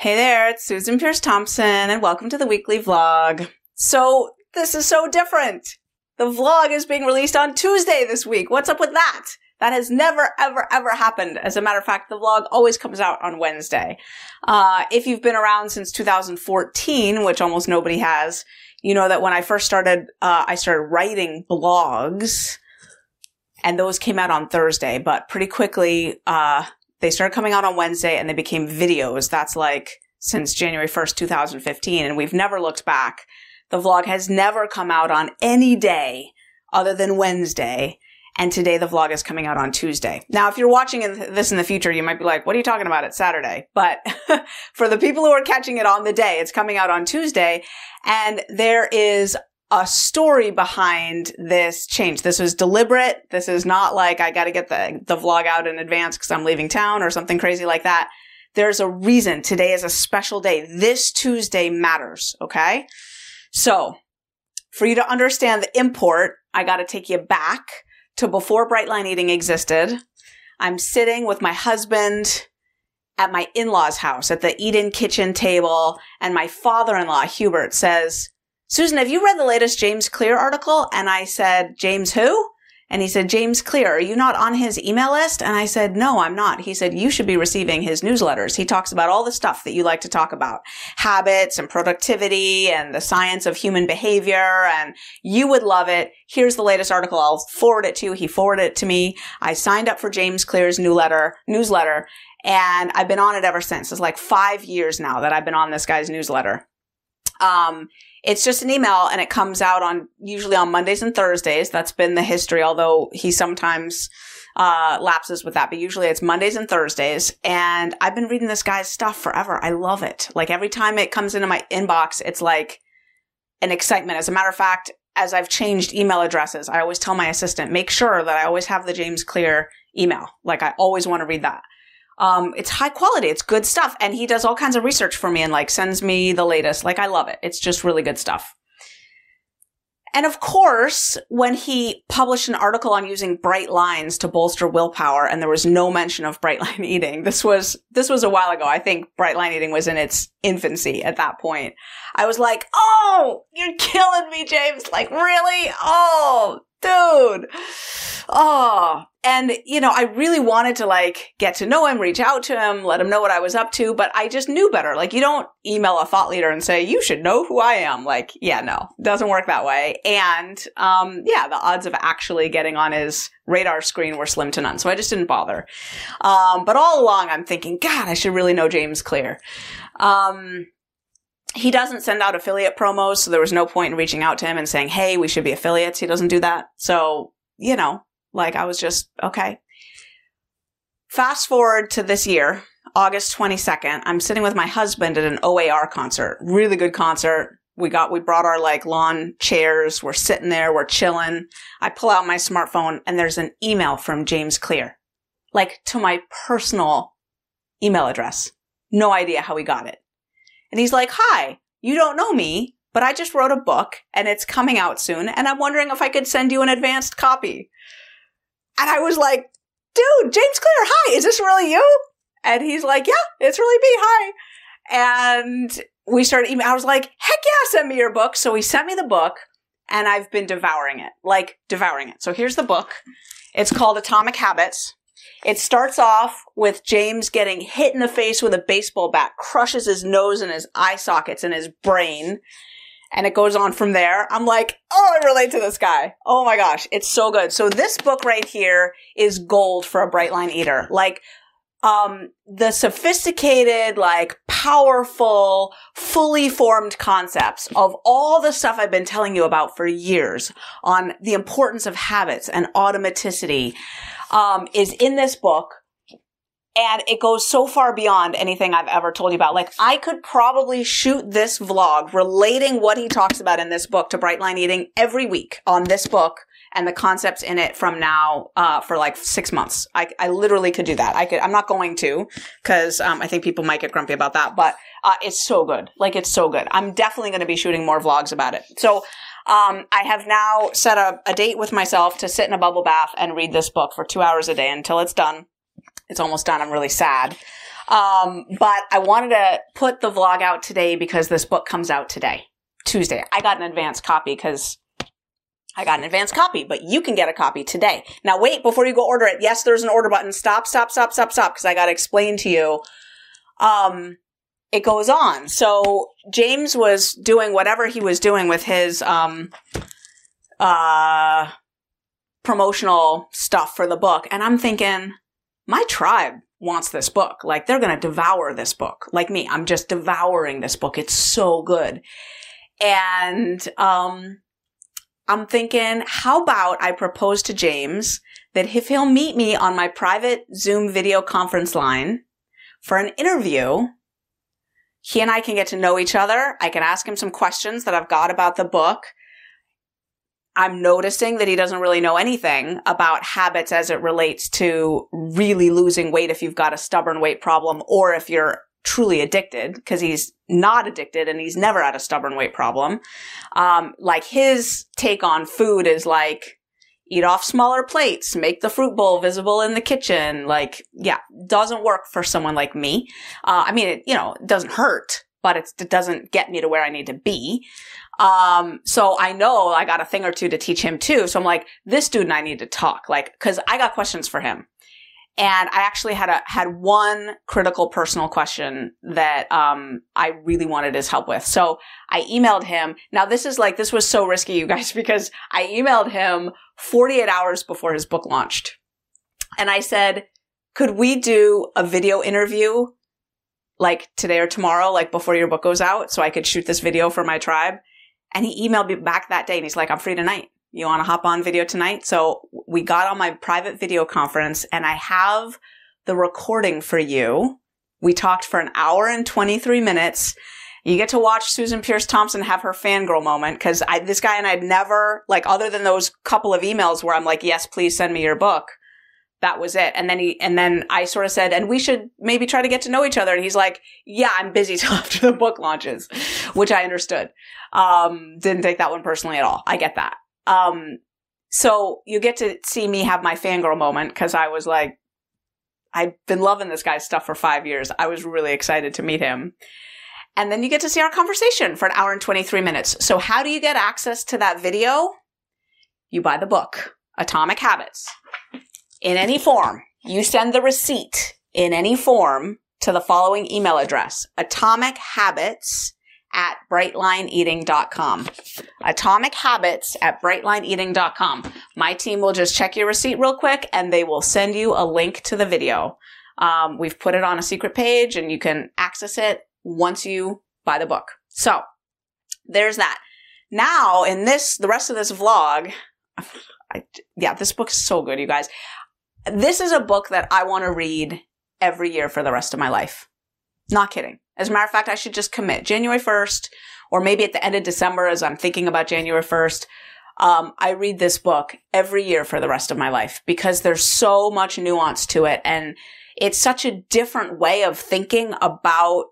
Hey there, it's Susan Peirce Thompson, and welcome to the weekly vlog. So, this is so different. The vlog is being released on Tuesday this week. What's up with that? That has never, ever, ever happened. As a matter of fact, the vlog always comes out on Wednesday. Uh, if you've been around since 2014, which almost nobody has, you know that when I first started, uh, I started writing blogs, and those came out on Thursday, but pretty quickly, uh, they started coming out on Wednesday and they became videos. That's like since January 1st, 2015. And we've never looked back. The vlog has never come out on any day other than Wednesday. And today the vlog is coming out on Tuesday. Now, if you're watching this in the future, you might be like, what are you talking about? It's Saturday. But for the people who are catching it on the day, it's coming out on Tuesday. And there is a story behind this change. This was deliberate. This is not like I got to get the, the vlog out in advance because I'm leaving town or something crazy like that. There's a reason. Today is a special day. This Tuesday matters. Okay. So for you to understand the import, I got to take you back to before Brightline Eating existed. I'm sitting with my husband at my in-laws house at the eat-in kitchen table and my father-in-law, Hubert, says, Susan, have you read the latest James Clear article? And I said, James who? And he said, James Clear, are you not on his email list? And I said, no, I'm not. He said, you should be receiving his newsletters. He talks about all the stuff that you like to talk about. Habits and productivity and the science of human behavior. And you would love it. Here's the latest article. I'll forward it to you. He forwarded it to me. I signed up for James Clear's newsletter, newsletter, and I've been on it ever since. It's like five years now that I've been on this guy's newsletter. Um, it's just an email and it comes out on usually on Mondays and Thursdays. That's been the history, although he sometimes uh, lapses with that, but usually it's Mondays and Thursdays. And I've been reading this guy's stuff forever. I love it. Like every time it comes into my inbox, it's like an excitement. As a matter of fact, as I've changed email addresses, I always tell my assistant, make sure that I always have the James Clear email. Like I always want to read that um, it's high quality. It's good stuff. And he does all kinds of research for me and like sends me the latest. Like I love it. It's just really good stuff. And of course, when he published an article on using bright lines to bolster willpower and there was no mention of bright line eating, this was, this was a while ago. I think bright line eating was in its infancy at that point. I was like, Oh, you're killing me, James. Like really? Oh, dude. Oh, and you know, I really wanted to like get to know him, reach out to him, let him know what I was up to, but I just knew better. Like you don't email a thought leader and say, you should know who I am. Like, yeah, no, doesn't work that way. And, um, yeah, the odds of actually getting on his radar screen were slim to none. So I just didn't bother. Um, but all along I'm thinking, God, I should really know James Clear. Um, he doesn't send out affiliate promos, so there was no point in reaching out to him and saying, Hey, we should be affiliates. He doesn't do that. So, you know, like I was just, okay. Fast forward to this year, August 22nd, I'm sitting with my husband at an OAR concert. Really good concert. We got, we brought our like lawn chairs. We're sitting there. We're chilling. I pull out my smartphone and there's an email from James Clear, like to my personal email address. No idea how he got it. And he's like, hi, you don't know me, but I just wrote a book and it's coming out soon. And I'm wondering if I could send you an advanced copy. And I was like, dude, James Clear, hi, is this really you? And he's like, yeah, it's really me. Hi. And we started. I was like, heck yeah, send me your book. So he sent me the book and I've been devouring it, like devouring it. So here's the book. It's called Atomic Habits. It starts off with James getting hit in the face with a baseball bat, crushes his nose and his eye sockets and his brain and it goes on from there. I'm like, oh, I relate to this guy. Oh my gosh, it's so good. So this book right here is gold for a bright line eater. Like, um, the sophisticated, like powerful, fully formed concepts of all the stuff I've been telling you about for years on the importance of habits and automaticity, um, is in this book and it goes so far beyond anything I've ever told you about. Like I could probably shoot this vlog relating what he talks about in this book to Brightline Eating every week on this book and the concepts in it from now uh, for like six months. I, I literally could do that. I could. I'm not going to because um, I think people might get grumpy about that. But uh, it's so good. Like it's so good. I'm definitely going to be shooting more vlogs about it. So. Um, I have now set a, a date with myself to sit in a bubble bath and read this book for two hours a day until it's done. It's almost done. I'm really sad. Um, but I wanted to put the vlog out today because this book comes out today, Tuesday. I got an advance copy because I got an advance copy, but you can get a copy today. Now wait before you go order it. Yes, there's an order button. Stop, stop, stop, stop, stop, because I got to explain to you. Um, it goes on. So James was doing whatever he was doing with his, um, uh, promotional stuff for the book. And I'm thinking, my tribe wants this book. Like they're going to devour this book. Like me, I'm just devouring this book. It's so good. And, um, I'm thinking, how about I propose to James that if he'll meet me on my private Zoom video conference line for an interview, he and I can get to know each other. I can ask him some questions that I've got about the book. I'm noticing that he doesn't really know anything about habits as it relates to really losing weight if you've got a stubborn weight problem or if you're truly addicted because he's not addicted and he's never had a stubborn weight problem. Um, like his take on food is like, eat off smaller plates, make the fruit bowl visible in the kitchen. Like, yeah, doesn't work for someone like me. Uh, I mean, it, you know, it doesn't hurt, but it doesn't get me to where I need to be. Um, so I know I got a thing or two to teach him too. So I'm like, this dude and I need to talk, like, cause I got questions for him. And I actually had a, had one critical personal question that, um, I really wanted his help with. So I emailed him. Now this is like, this was so risky, you guys, because I emailed him 48 hours before his book launched. And I said, could we do a video interview like today or tomorrow, like before your book goes out so I could shoot this video for my tribe? And he emailed me back that day and he's like, I'm free tonight. You want to hop on video tonight? So we got on my private video conference and I have the recording for you. We talked for an hour and 23 minutes. You get to watch Susan Peirce Thompson have her fangirl moment because this guy and I'd never, like, other than those couple of emails where I'm like, yes, please send me your book. That was it. And then he, and then I sort of said, and we should maybe try to get to know each other. And he's like, yeah, I'm busy till after the book launches, which I understood. Um, didn't take that one personally at all. I get that. Um, so you get to see me have my fangirl moment because I was like, I've been loving this guy's stuff for five years. I was really excited to meet him. And then you get to see our conversation for an hour and 23 minutes. So how do you get access to that video? You buy the book, Atomic Habits, in any form. You send the receipt in any form to the following email address, atomic habits at brightlineeating.com. Atomic habits at brightlineeating.com. My team will just check your receipt real quick and they will send you a link to the video. Um, we've put it on a secret page and you can access it once you buy the book. So there's that. Now in this, the rest of this vlog, I, yeah, this book is so good, you guys. This is a book that I want to read every year for the rest of my life. Not kidding. As a matter of fact, I should just commit January 1st, or maybe at the end of December as I'm thinking about January 1st. Um, I read this book every year for the rest of my life because there's so much nuance to it. And it's such a different way of thinking about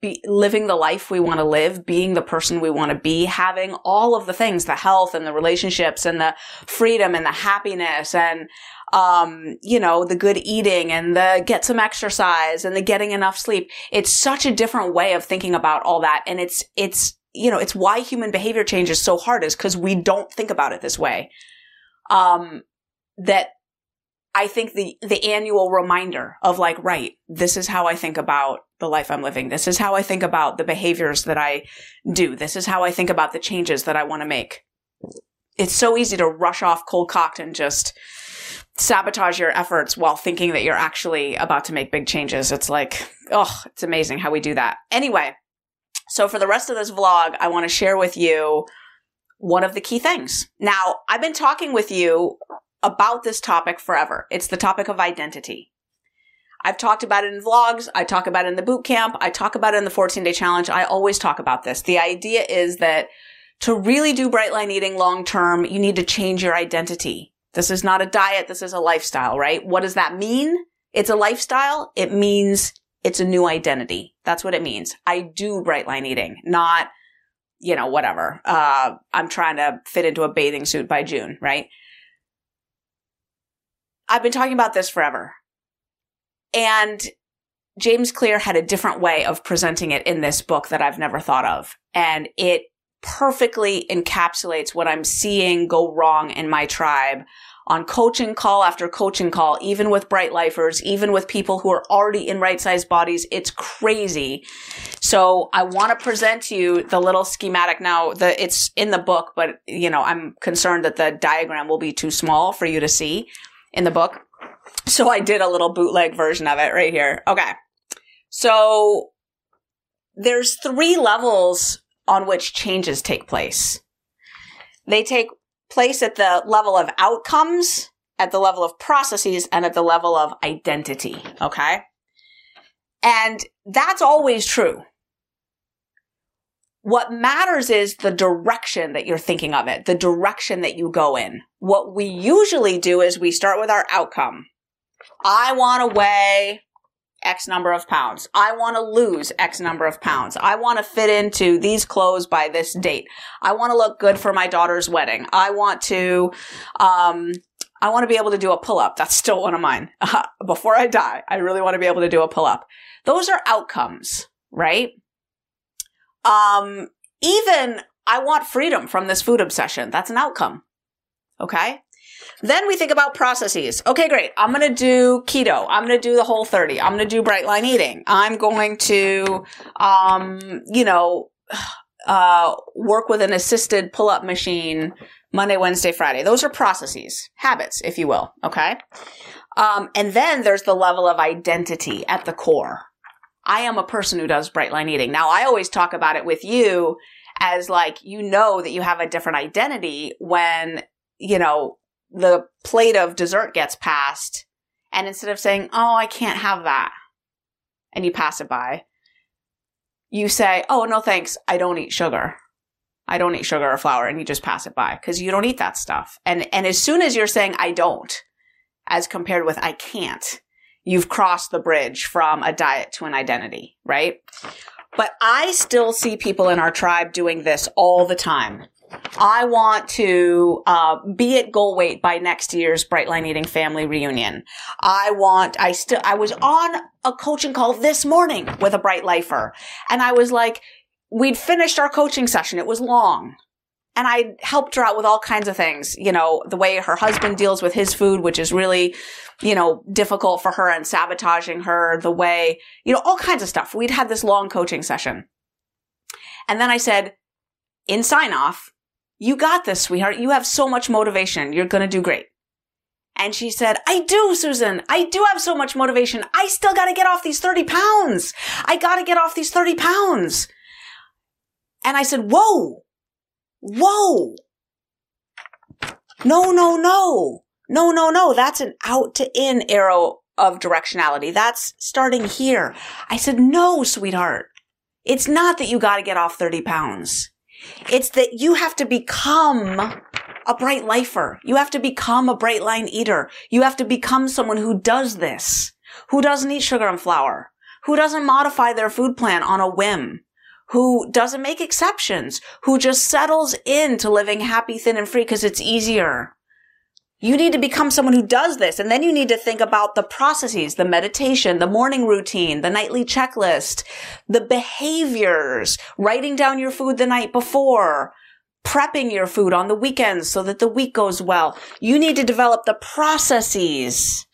be, living the life we want to live, being the person we want to be, having all of the things, the health and the relationships and the freedom and the happiness and um, you know, the good eating and the get some exercise and the getting enough sleep. It's such a different way of thinking about all that. And it's, it's, you know, it's why human behavior change is so hard is because we don't think about it this way. Um, that I think the, the annual reminder of like, right, this is how I think about the life I'm living. This is how I think about the behaviors that I do. This is how I think about the changes that I want to make. It's so easy to rush off cold cocked and just sabotage your efforts while thinking that you're actually about to make big changes. It's like, oh, it's amazing how we do that. Anyway, so for the rest of this vlog, I want to share with you one of the key things. Now, I've been talking with you about this topic forever. It's the topic of identity. I've talked about it in vlogs. I talk about it in the boot camp. I talk about it in the 14 day challenge. I always talk about this. The idea is that to really do bright line eating long term, you need to change your identity. This is not a diet. This is a lifestyle, right? What does that mean? It's a lifestyle. It means it's a new identity. That's what it means. I do bright line eating, not, you know, whatever. Uh, I'm trying to fit into a bathing suit by June, right? I've been talking about this forever. And James Clear had a different way of presenting it in this book that I've never thought of. And it perfectly encapsulates what I'm seeing go wrong in my tribe on coaching call after coaching call, even with bright lifers, even with people who are already in right sized bodies. It's crazy. So I want to present to you the little schematic now. The, it's in the book, but you know, I'm concerned that the diagram will be too small for you to see in the book. So I did a little bootleg version of it right here. Okay. So there's three levels on which changes take place. They take place at the level of outcomes, at the level of processes, and at the level of identity. Okay. And that's always true. What matters is the direction that you're thinking of it, the direction that you go in. What we usually do is we start with our outcome. I want to weigh X number of pounds. I want to lose X number of pounds. I want to fit into these clothes by this date. I want to look good for my daughter's wedding. I want to, um, I want to be able to do a pull up. That's still one of mine. Before I die, I really want to be able to do a pull up. Those are outcomes, right? Um, even I want freedom from this food obsession. That's an outcome. Okay. Then we think about processes. Okay, great. I'm going to do keto. I'm going to do the whole 30. I'm going to do bright line eating. I'm going to, um, you know, uh, work with an assisted pull up machine Monday, Wednesday, Friday. Those are processes, habits, if you will. Okay. Um, and then there's the level of identity at the core. I am a person who does bright line eating. Now, I always talk about it with you as like, you know that you have a different identity when, you know, the plate of dessert gets passed and instead of saying, Oh, I can't have that, and you pass it by, you say, Oh, no, thanks. I don't eat sugar. I don't eat sugar or flour. And you just pass it by because you don't eat that stuff. And, and as soon as you're saying, I don't, as compared with I can't, you've crossed the bridge from a diet to an identity, right? But I still see people in our tribe doing this all the time. I want to uh, be at goal weight by next year's Bright Line Eating Family Reunion. I want. I still. I was on a coaching call this morning with a Bright Lifer, and I was like, we'd finished our coaching session. It was long. And I helped her out with all kinds of things, you know, the way her husband deals with his food, which is really, you know, difficult for her and sabotaging her, the way, you know, all kinds of stuff. We'd had this long coaching session. And then I said, in sign off, you got this, sweetheart. You have so much motivation. You're going to do great. And she said, I do, Susan. I do have so much motivation. I still got to get off these 30 pounds. I got to get off these 30 pounds. And I said, whoa, whoa. No, no, no. No, no, no. That's an out to in arrow of directionality. That's starting here. I said, no, sweetheart. It's not that you got to get off 30 pounds. It's that you have to become a bright lifer. You have to become a bright line eater. You have to become someone who does this, who doesn't eat sugar and flour, who doesn't modify their food plan on a whim, who doesn't make exceptions, who just settles into living happy, thin, and free because it's easier. You need to become someone who does this. And then you need to think about the processes, the meditation, the morning routine, the nightly checklist, the behaviors, writing down your food the night before, prepping your food on the weekends so that the week goes well. You need to develop the processes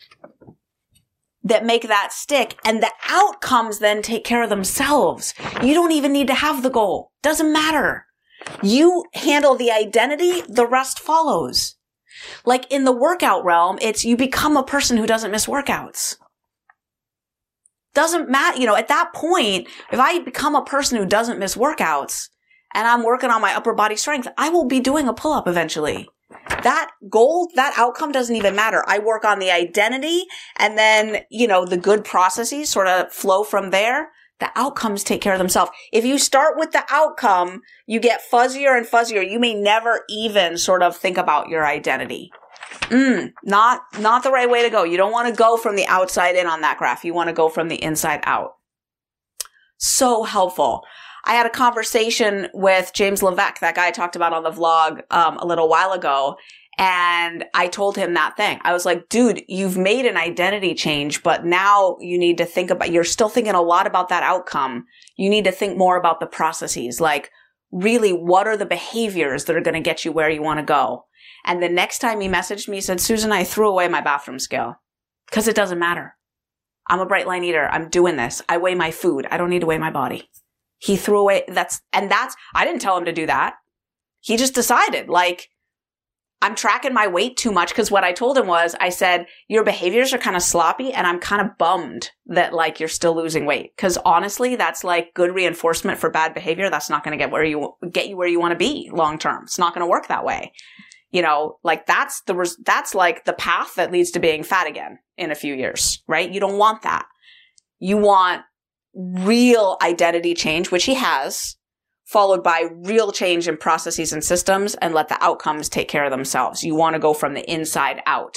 that make that stick and the outcomes then take care of themselves. You don't even need to have the goal. Doesn't matter. You handle the identity, the rest follows. Like in the workout realm, it's you become a person who doesn't miss workouts. Doesn't matter, you know, at that point, if I become a person who doesn't miss workouts and I'm working on my upper body strength, I will be doing a pull up eventually. That goal, that outcome doesn't even matter. I work on the identity and then, you know, the good processes sort of flow from there the outcomes take care of themselves. If you start with the outcome, you get fuzzier and fuzzier. You may never even sort of think about your identity. Mm, not, not the right way to go. You don't want to go from the outside in on that graph. You want to go from the inside out. So helpful. I had a conversation with James Levesque, that guy I talked about on the vlog um, a little while ago, And I told him that thing. I was like, dude, you've made an identity change, but now you need to think about, you're still thinking a lot about that outcome. You need to think more about the processes. Like, really, what are the behaviors that are going to get you where you want to go? And the next time he messaged me, he said, Susan, I threw away my bathroom scale because it doesn't matter. I'm a bright line eater. I'm doing this. I weigh my food. I don't need to weigh my body. He threw away, that's, and that's, I didn't tell him to do that. He just decided, like, I'm tracking my weight too much because what I told him was I said, your behaviors are kind of sloppy and I'm kind of bummed that like you're still losing weight. Cause honestly, that's like good reinforcement for bad behavior. That's not going to get where you get you where you want to be long term. It's not going to work that way. You know, like that's the, res- that's like the path that leads to being fat again in a few years, right? You don't want that. You want real identity change, which he has followed by real change in processes and systems and let the outcomes take care of themselves. You want to go from the inside out.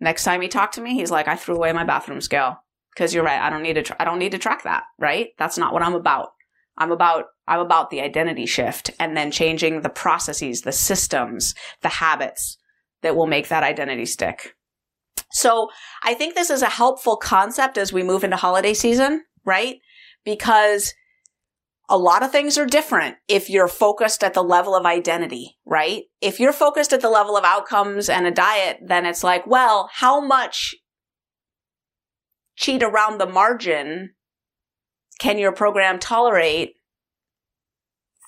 Next time he talked to me, he's like, I threw away my bathroom scale. Cause you're right. I don't need to, I don't need to track that, right? That's not what I'm about. I'm about, I'm about the identity shift and then changing the processes, the systems, the habits that will make that identity stick. So I think this is a helpful concept as we move into holiday season, right? Because a lot of things are different if you're focused at the level of identity, right? If you're focused at the level of outcomes and a diet, then it's like, well, how much cheat around the margin can your program tolerate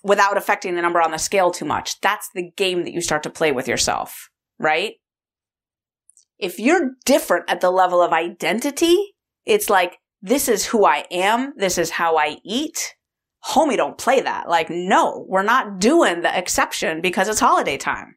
without affecting the number on the scale too much? That's the game that you start to play with yourself, right? If you're different at the level of identity, it's like, this is who I am. This is how I eat homie don't play that. Like, no, we're not doing the exception because it's holiday time.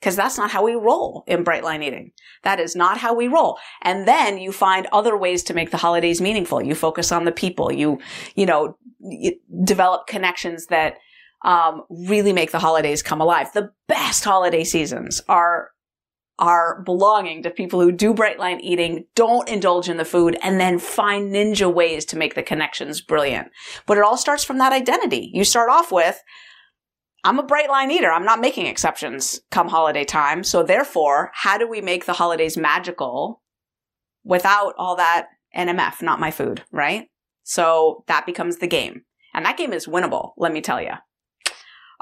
Because that's not how we roll in bright line eating. That is not how we roll. And then you find other ways to make the holidays meaningful. You focus on the people. You, you know, you develop connections that um, really make the holidays come alive. The best holiday seasons are are belonging to people who do bright line eating, don't indulge in the food, and then find ninja ways to make the connections brilliant. But it all starts from that identity. You start off with, I'm a bright line eater. I'm not making exceptions come holiday time. So therefore, how do we make the holidays magical without all that NMF, not my food, right? So that becomes the game. And that game is winnable, let me tell you.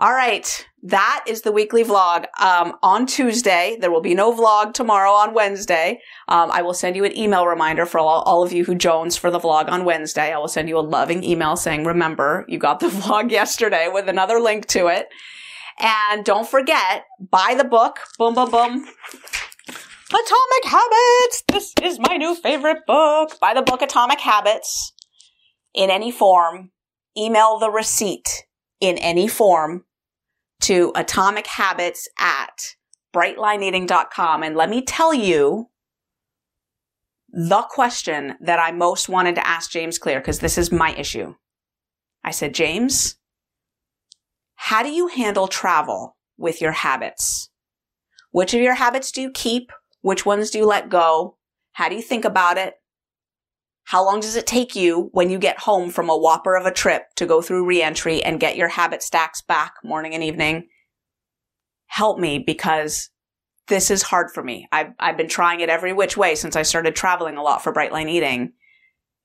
All right. That is the weekly vlog. Um, on Tuesday, there will be no vlog tomorrow on Wednesday. Um, I will send you an email reminder for all, all of you who jones for the vlog on Wednesday. I will send you a loving email saying, remember, you got the vlog yesterday with another link to it. And don't forget, buy the book. Boom, boom, boom. Atomic Habits. This is my new favorite book. Buy the book Atomic Habits in any form. Email the receipt in any form to atomic habits at brightlineeating.com. And let me tell you the question that I most wanted to ask James Clear, because this is my issue. I said, James, how do you handle travel with your habits? Which of your habits do you keep? Which ones do you let go? How do you think about it? How long does it take you when you get home from a whopper of a trip to go through reentry and get your habit stacks back morning and evening? Help me because this is hard for me. I've, I've been trying it every which way since I started traveling a lot for Brightline Eating.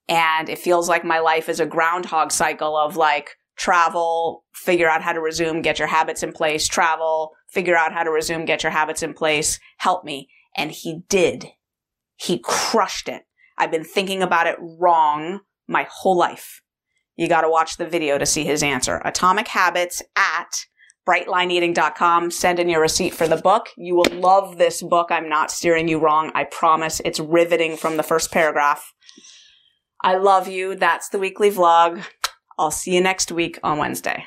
And it feels like my life is a groundhog cycle of like travel, figure out how to resume, get your habits in place, travel, figure out how to resume, get your habits in place, help me. And he did. He crushed it. I've been thinking about it wrong my whole life. You got to watch the video to see his answer. Atomic Habits at brightlineeating.com. Send in your receipt for the book. You will love this book. I'm not steering you wrong. I promise. It's riveting from the first paragraph. I love you. That's the weekly vlog. I'll see you next week on Wednesday.